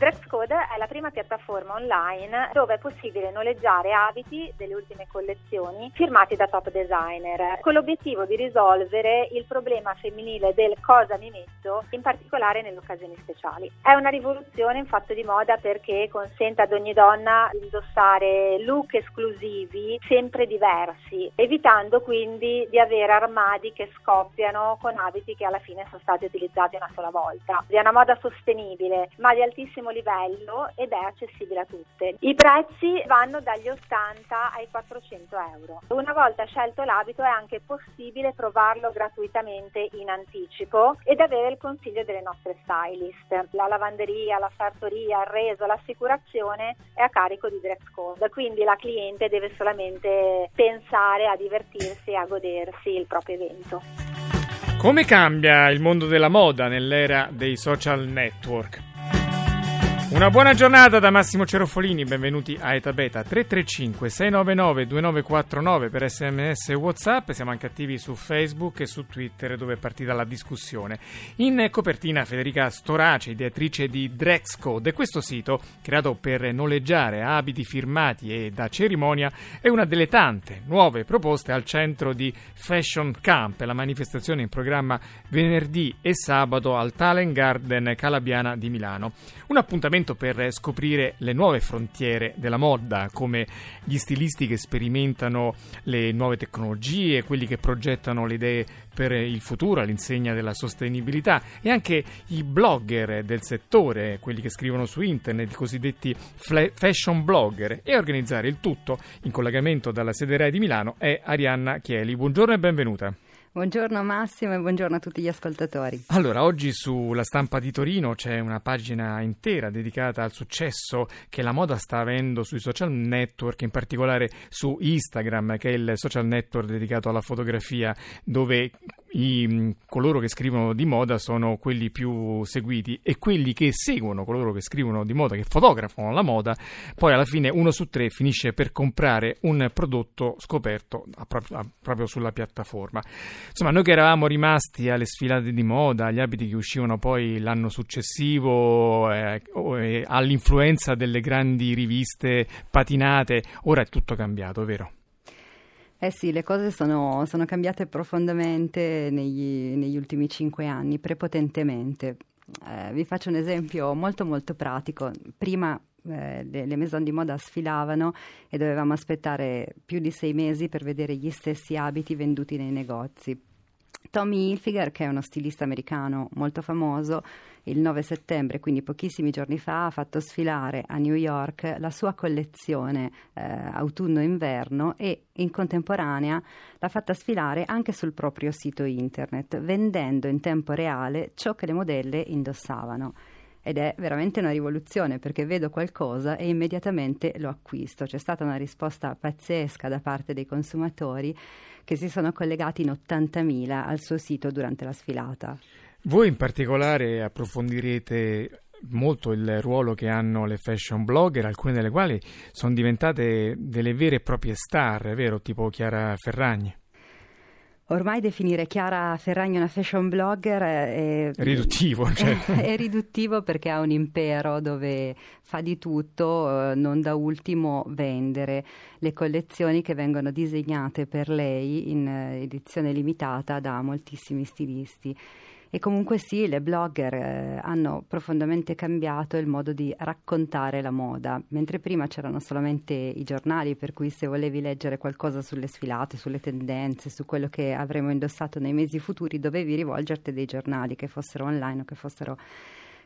Dresscode è la prima piattaforma online dove è possibile noleggiare abiti delle ultime collezioni firmati da top designer, con l'obiettivo di risolvere il problema femminile del cosa mi metto, in particolare nelle occasioni speciali. È una rivoluzione in fatto di moda perché consente ad ogni donna di indossare look esclusivi sempre diversi, evitando quindi di avere armadi che scoppiano con abiti che alla fine sono stati utilizzati una sola volta. È una moda sostenibile, ma di altissimo livello ed è accessibile a tutte. I prezzi vanno dagli 80 ai 400 euro. Una volta scelto l'abito è anche possibile provarlo gratuitamente in anticipo ed avere il consiglio delle nostre stylist. La lavanderia, la sartoria, il reso, l'assicurazione è a carico di Dress Code, quindi la cliente deve solamente pensare a divertirsi e a godersi il proprio evento. Come cambia il mondo della moda nell'era dei social network? Una buona giornata da Massimo Cerofolini, benvenuti a Eta Beta 335 699 2949 per sms e whatsapp, siamo anche attivi su Facebook e su Twitter dove è partita la discussione. In copertina Federica Storace, ideatrice di Drexcode questo sito, creato per noleggiare abiti firmati e da cerimonia, è una delle tante nuove proposte al centro di Fashion Camp, la manifestazione in programma venerdì e sabato al Talent Garden Calabiana di Milano. Un appuntamento momento per scoprire le nuove frontiere della moda, come gli stilisti che sperimentano le nuove tecnologie, quelli che progettano le idee per il futuro all'insegna della sostenibilità e anche i blogger del settore, quelli che scrivono su internet, i cosiddetti fashion blogger e organizzare il tutto in collegamento dalla sede RAI di Milano è Arianna Chieli. Buongiorno e benvenuta. Buongiorno Massimo e buongiorno a tutti gli ascoltatori. Allora, oggi sulla stampa di Torino c'è una pagina intera dedicata al successo che la moda sta avendo sui social network, in particolare su Instagram, che è il social network dedicato alla fotografia, dove i, coloro che scrivono di moda sono quelli più seguiti e quelli che seguono coloro che scrivono di moda, che fotografano la moda, poi alla fine uno su tre finisce per comprare un prodotto scoperto proprio sulla piattaforma. Insomma, noi che eravamo rimasti alle sfilate di moda, agli abiti che uscivano poi l'anno successivo, eh, eh, all'influenza delle grandi riviste patinate, ora è tutto cambiato, vero? Eh sì, le cose sono, sono cambiate profondamente negli, negli, ultimi cinque anni, prepotentemente. Eh, vi faccio un esempio molto molto pratico. Prima eh, le, le maison di moda sfilavano e dovevamo aspettare più di sei mesi per vedere gli stessi abiti venduti nei negozi. Tommy Hilfiger, che è uno stilista americano molto famoso, il 9 settembre, quindi pochissimi giorni fa, ha fatto sfilare a New York la sua collezione eh, autunno-inverno e in contemporanea l'ha fatta sfilare anche sul proprio sito internet, vendendo in tempo reale ciò che le modelle indossavano ed è veramente una rivoluzione perché vedo qualcosa e immediatamente lo acquisto. C'è stata una risposta pazzesca da parte dei consumatori che si sono collegati in 80.000 al suo sito durante la sfilata. Voi in particolare approfondirete molto il ruolo che hanno le fashion blogger, alcune delle quali sono diventate delle vere e proprie star, vero? Tipo Chiara Ferragni. Ormai definire Chiara Ferragni una fashion blogger è, riduttivo, cioè. è riduttivo perché ha un impero dove fa di tutto, eh, non da ultimo vendere le collezioni che vengono disegnate per lei in eh, edizione limitata da moltissimi stilisti. E comunque sì, le blogger eh, hanno profondamente cambiato il modo di raccontare la moda, mentre prima c'erano solamente i giornali, per cui se volevi leggere qualcosa sulle sfilate, sulle tendenze, su quello che avremmo indossato nei mesi futuri, dovevi rivolgerti a dei giornali, che fossero online o che fossero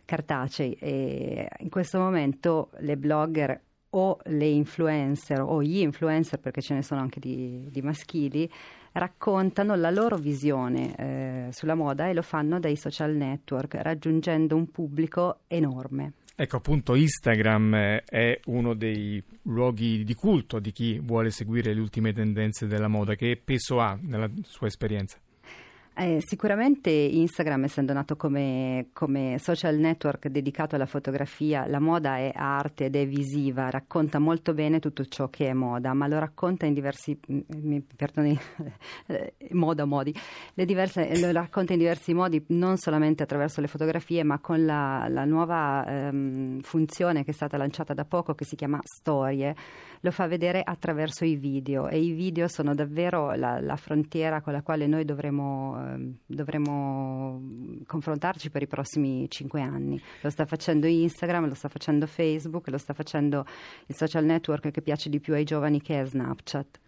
cartacei. E in questo momento le blogger o le influencer o gli influencer, perché ce ne sono anche di, di maschili, raccontano la loro visione eh, sulla moda e lo fanno dai social network, raggiungendo un pubblico enorme. Ecco, appunto, Instagram è uno dei luoghi di culto di chi vuole seguire le ultime tendenze della moda. Che peso ha nella sua esperienza? Eh, sicuramente Instagram, essendo nato come, come, social network dedicato alla fotografia, la moda è arte ed è visiva, racconta molto bene tutto ciò che è moda, ma lo racconta in diversi, mm, mi perdoni, eh, moda, modi, diverse, lo racconta in diversi modi, non solamente attraverso le fotografie, ma con la, la nuova ehm, funzione che è stata lanciata da poco, che si chiama Storie, lo fa vedere attraverso i video e i video sono davvero la, la frontiera con la quale noi dovremo Ehm, dovremo confrontarci per i prossimi cinque anni. Lo sta facendo Instagram, lo sta facendo Facebook, lo sta facendo il social network che piace di più ai giovani che è Snapchat.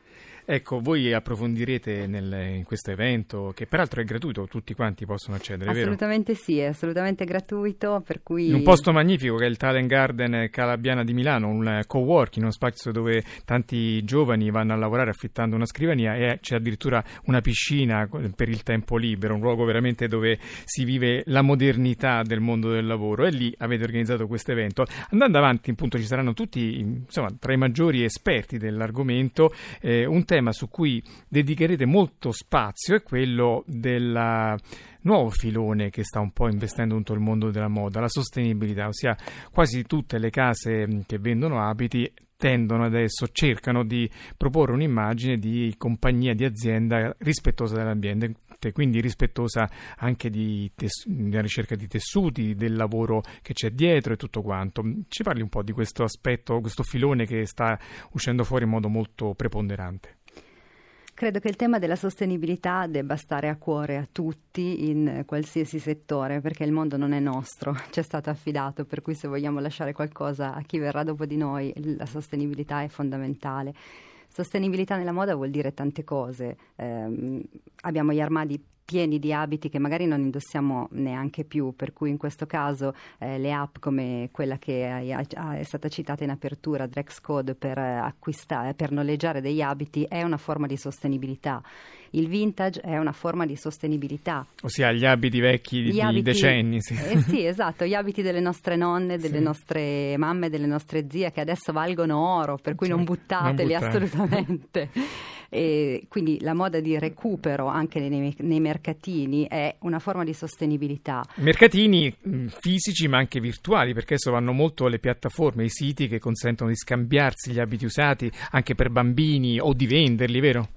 Ecco, voi approfondirete nel, in questo evento, che peraltro è gratuito, tutti quanti possono accedere, Assolutamente vero? sì, è assolutamente gratuito, per cui... In un posto magnifico che è il Talent Garden Calabiana di Milano, un co-working, uno spazio dove tanti giovani vanno a lavorare affittando una scrivania e c'è addirittura una piscina per il tempo libero, un luogo veramente dove si vive la modernità del mondo del lavoro e lì avete organizzato questo evento. Andando avanti, appunto, ci saranno tutti, insomma, tra i maggiori esperti dell'argomento, eh, un tema tema su cui dedicherete molto spazio è quello del nuovo filone che sta un po' investendo tutto il mondo della moda, la sostenibilità, ossia quasi tutte le case che vendono abiti tendono adesso, cercano di proporre un'immagine di compagnia, di azienda rispettosa dell'ambiente, quindi rispettosa anche di tes- della ricerca di tessuti, del lavoro che c'è dietro e tutto quanto. Ci parli un po' di questo aspetto, questo filone che sta uscendo fuori in modo molto preponderante? Credo che il tema della sostenibilità debba stare a cuore a tutti in qualsiasi settore, perché il mondo non è nostro, ci è stato affidato, per cui se vogliamo lasciare qualcosa a chi verrà dopo di noi, la sostenibilità è fondamentale. Sostenibilità nella moda vuol dire tante cose. Eh, abbiamo gli armadi pieni di abiti che magari non indossiamo neanche più, per cui in questo caso eh, le app come quella che è, stata citata in apertura, Drex Code, per, acquistare, per noleggiare degli abiti è una forma di sostenibilità. Il vintage è una forma di sostenibilità. Ossia gli abiti vecchi gli di abiti, decenni. Sì. Eh, sì, esatto, gli abiti delle nostre nonne, delle sì. nostre mamme, delle nostre zie che adesso valgono oro, per cui cioè, non buttateli non assolutamente. E quindi la moda di recupero anche nei, nei, mercatini è una forma di sostenibilità. Mercatini mm, fisici ma anche virtuali, perché adesso vanno molto le piattaforme, i siti che consentono di scambiarsi gli abiti usati anche per bambini o di venderli, vero?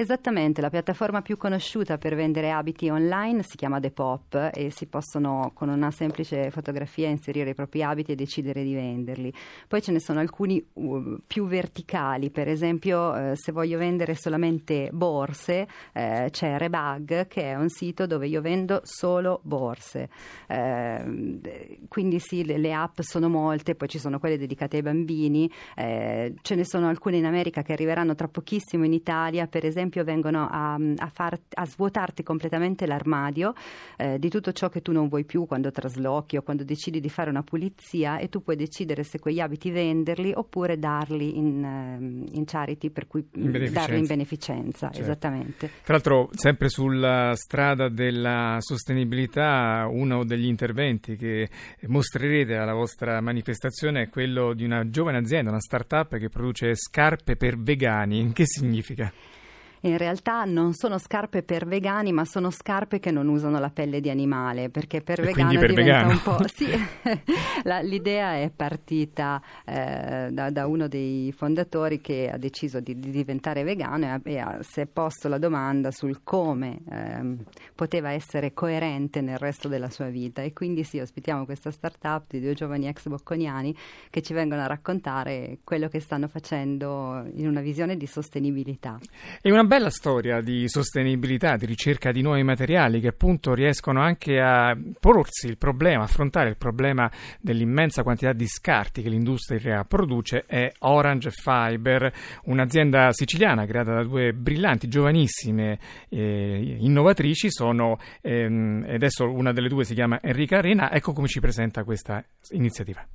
Esattamente, la piattaforma più conosciuta per vendere abiti online si chiama Depop e si possono con una semplice fotografia inserire i propri abiti e decidere di venderli. Poi ce ne sono alcuni uh, più verticali, per esempio eh, se voglio vendere solamente borse eh, c'è Rebag che è un sito dove io vendo solo borse. Eh, quindi sì, le, le, app sono molte, poi ci sono quelle dedicate ai bambini, ce ne sono alcune in America che arriveranno tra pochissimo in Italia, per esempio esempio vengono a, a, far, a svuotarti completamente l'armadio eh, di tutto ciò che tu non vuoi più quando traslochi o quando decidi di fare una pulizia e tu puoi decidere se quegli abiti venderli oppure darli in, ehm, in charity, per cui in darli in beneficenza. Certo. Esattamente. Tra l'altro, sempre sulla strada della sostenibilità, uno degli interventi che mostrerete alla vostra manifestazione è quello di una giovane azienda, una start-up che produce scarpe per vegani. Che significa? In realtà non sono scarpe per vegani, ma sono scarpe che non usano la pelle di animale, perché per e vegano per diventa vegano. un po'... Sì, la, l'idea è partita eh, da, da, uno dei fondatori che ha deciso di, di diventare vegano e, ha, e ha, si è posto la domanda sul come eh, poteva essere coerente nel resto della sua vita e quindi sì, ospitiamo questa startup di due giovani ex bocconiani che ci vengono a raccontare quello che stanno facendo in una visione di sostenibilità. E una bella storia di sostenibilità, di ricerca di nuovi materiali che appunto riescono anche a porsi il problema, affrontare il problema dell'immensa quantità di scarti che l'industria produce è Orange Fiber, un'azienda siciliana creata da due brillanti, giovanissime eh, innovatrici, sono ehm, adesso una delle due si chiama Enrica Arena, ecco come ci presenta questa iniziativa.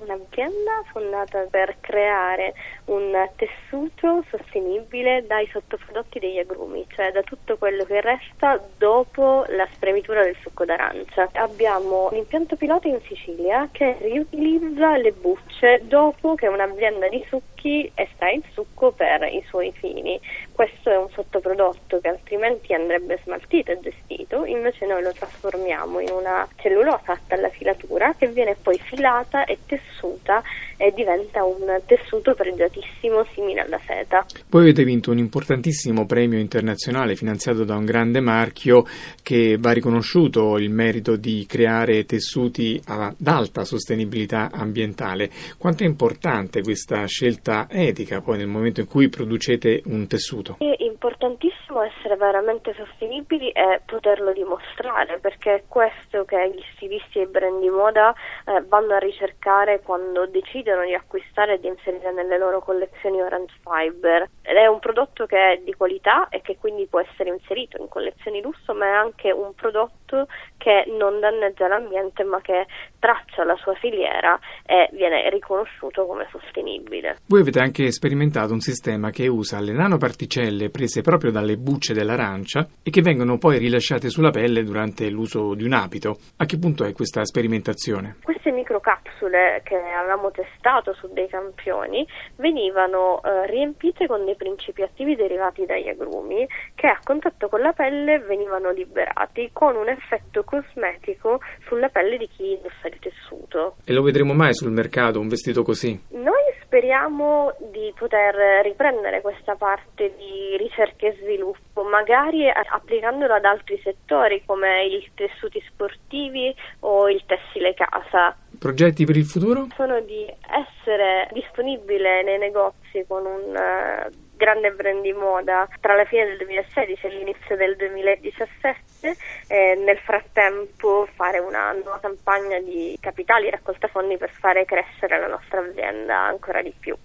Un'azienda fondata per creare un tessuto sostenibile dai sottoprodotti degli agrumi, cioè da tutto quello che resta dopo la spremitura del succo d'arancia. Abbiamo un impianto pilota in Sicilia che riutilizza le bucce dopo che un'azienda di succo secchi estrae il succo per i suoi fini. Questo è un sottoprodotto che altrimenti andrebbe smaltito e gestito, invece noi lo trasformiamo in una cellulosa fatta alla filatura che viene poi filata e tessuta e diventa un tessuto pregiatissimo simile alla seta. Voi avete vinto un importantissimo premio internazionale finanziato da un grande marchio che va riconosciuto il merito di creare tessuti ad alta sostenibilità ambientale. Quanto è importante questa scelta etica poi nel momento in cui producete un tessuto? È importantissimo essere veramente sostenibili e poterlo dimostrare perché è questo che gli stilisti e i brand di moda eh, vanno a ricercare quando decidono di acquistare e di inserire nelle loro collezioni Orange Fiber. Ed è un prodotto che è di qualità e che quindi può essere inserito in collezioni lusso, ma è anche un prodotto che non danneggia l'ambiente ma che traccia la sua filiera e viene riconosciuto come sostenibile. Voi avete anche sperimentato un sistema che usa le nanoparticelle prese proprio dalle bucce dell'arancia e che vengono poi rilasciate sulla pelle durante l'uso di un abito. A che punto è questa sperimentazione? Queste microcapsule che avevamo testato su dei campioni venivano eh, riempite con dei principi attivi derivati dagli agrumi che a contatto con la pelle venivano liberati con un effetto cosmetico sulla pelle di chi indossa il tessuto. E lo vedremo mai sul mercato un vestito così? Noi speriamo di poter riprendere questa parte di ricerca e sviluppo, magari applicandolo ad altri settori come i tessuti sportivi o il tessile casa. Progetti per il futuro? Sono di essere disponibile nei negozi con un uh, grande brand di moda tra la fine del 2016 e l'inizio del 2017 e nel frattempo fare una nuova campagna di capitali raccolta fondi per fare crescere la nostra azienda ancora di più.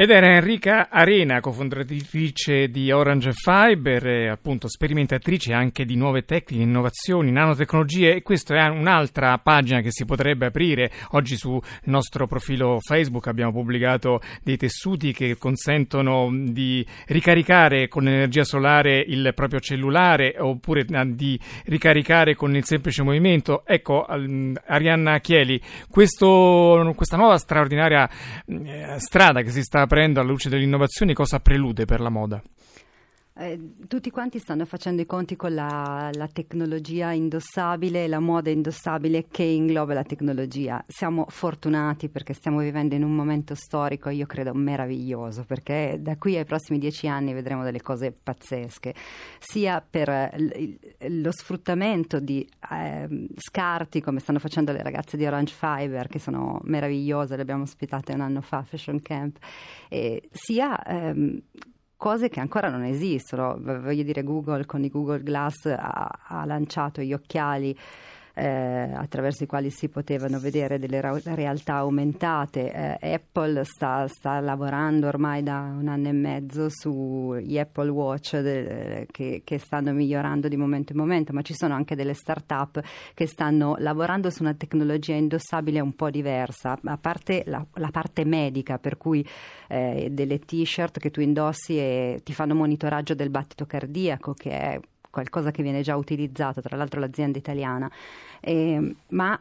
Ed era Enrica Arena, cofondatrice di Orange Fiber, e appunto sperimentatrice anche di nuove tecniche, innovazioni, nanotecnologie e questa è un'altra pagina che si potrebbe aprire. Oggi sul nostro profilo Facebook abbiamo pubblicato dei tessuti che consentono di ricaricare con l'energia solare il proprio cellulare oppure di ricaricare con il semplice movimento. Ecco, Arianna Chieli, questo, questa nuova straordinaria eh, strada che si sta aprendo alla luce delle innovazioni, cosa prelude per la moda? Eh, tutti quanti stanno facendo i conti con la, la, tecnologia indossabile, la moda indossabile che ingloba la tecnologia. Siamo fortunati perché stiamo vivendo in un momento storico, io credo, meraviglioso, perché da qui ai prossimi dieci anni vedremo delle cose pazzesche, sia per l- lo sfruttamento di eh, scarti, come stanno facendo le ragazze di Orange Fiber, che sono meravigliose, le abbiamo ospitate un anno fa a Fashion Camp, eh, sia ehm, cose che ancora non esistono. Voglio dire, Google con i Google Glass ha, ha lanciato gli occhiali eh, attraverso i quali si potevano vedere delle ra- realtà aumentate. Eh, Apple sta, sta, lavorando ormai da un anno e mezzo sugli Apple Watch de- che, che, stanno migliorando di momento in momento, ma ci sono anche delle start-up che stanno lavorando su una tecnologia indossabile un po' diversa, a parte la, la parte medica, per cui eh, delle t-shirt che tu indossi e ti fanno monitoraggio del battito cardiaco, che è qualcosa che viene già utilizzato, tra l'altro l'azienda italiana, eh, ma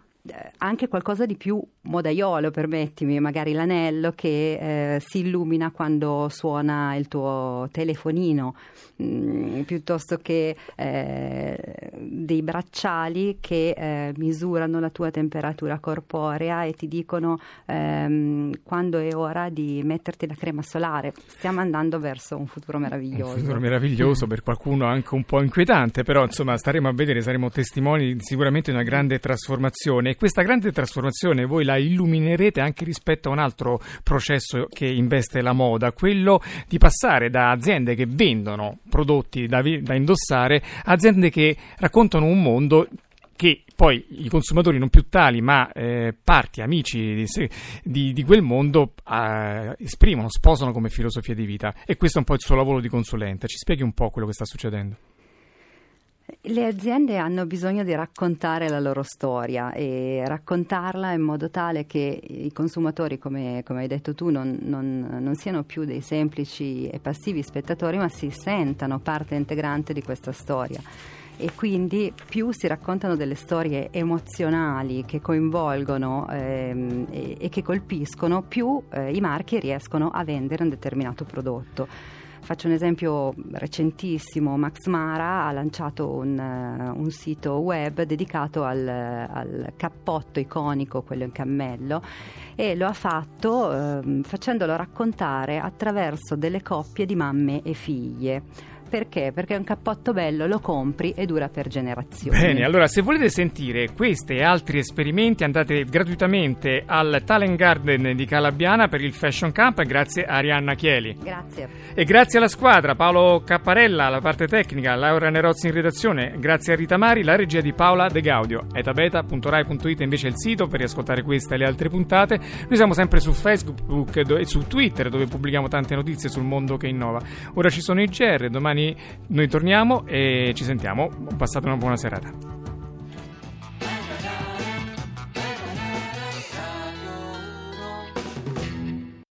anche qualcosa di più modaiolo, permettimi, magari l'anello che eh, si illumina quando suona il tuo telefonino, mh, mm, piuttosto che eh, dei bracciali che eh, misurano la tua temperatura corporea e ti dicono ehm, quando è ora di metterti la crema solare. Stiamo andando verso un futuro meraviglioso. Un futuro meraviglioso, per qualcuno anche un po' inquietante, però insomma staremo a vedere, saremo testimoni sicuramente di una grande trasformazione questa grande trasformazione voi la illuminerete anche rispetto a un altro processo che investe la moda, quello di passare da aziende che vendono prodotti da, da indossare a aziende che raccontano un mondo che poi i consumatori non più tali, ma eh, parti, amici di, di, di quel mondo eh, esprimono, sposano come filosofia di vita. E questo è un po' il suo lavoro di consulente. Ci spieghi un po' quello che sta succedendo? Le aziende hanno bisogno di raccontare la loro storia e raccontarla in modo tale che i consumatori, come, come hai detto tu, non, non, non, siano più dei semplici e passivi spettatori, ma si sentano parte integrante di questa storia. e quindi più si raccontano delle storie emozionali che coinvolgono ehm, e, e, che colpiscono, più eh, i marchi riescono a vendere un determinato prodotto. Faccio un esempio recentissimo, Max Mara ha lanciato un, uh, un sito web dedicato al, al, cappotto iconico, quello in cammello, e lo ha fatto uh, facendolo raccontare attraverso delle coppie di mamme e figlie perché? Perché è un cappotto bello, lo compri e dura per generazioni. Bene, allora se volete sentire questi e altri esperimenti andate gratuitamente al Talent Garden di Calabiana per il Fashion Camp grazie a Arianna Chieli. Grazie. E grazie alla squadra, Paolo Capparella, la parte tecnica, Laura Nerozzi in redazione, grazie a Rita Mari, la regia di Paola De Gaudio. etabeta.rai.it invece è il sito per riascoltare queste e le altre puntate. Noi siamo sempre su Facebook e su Twitter dove pubblichiamo tante notizie sul mondo che innova. Ora ci sono i GR, domani domani noi torniamo e ci sentiamo. Passate una buona serata.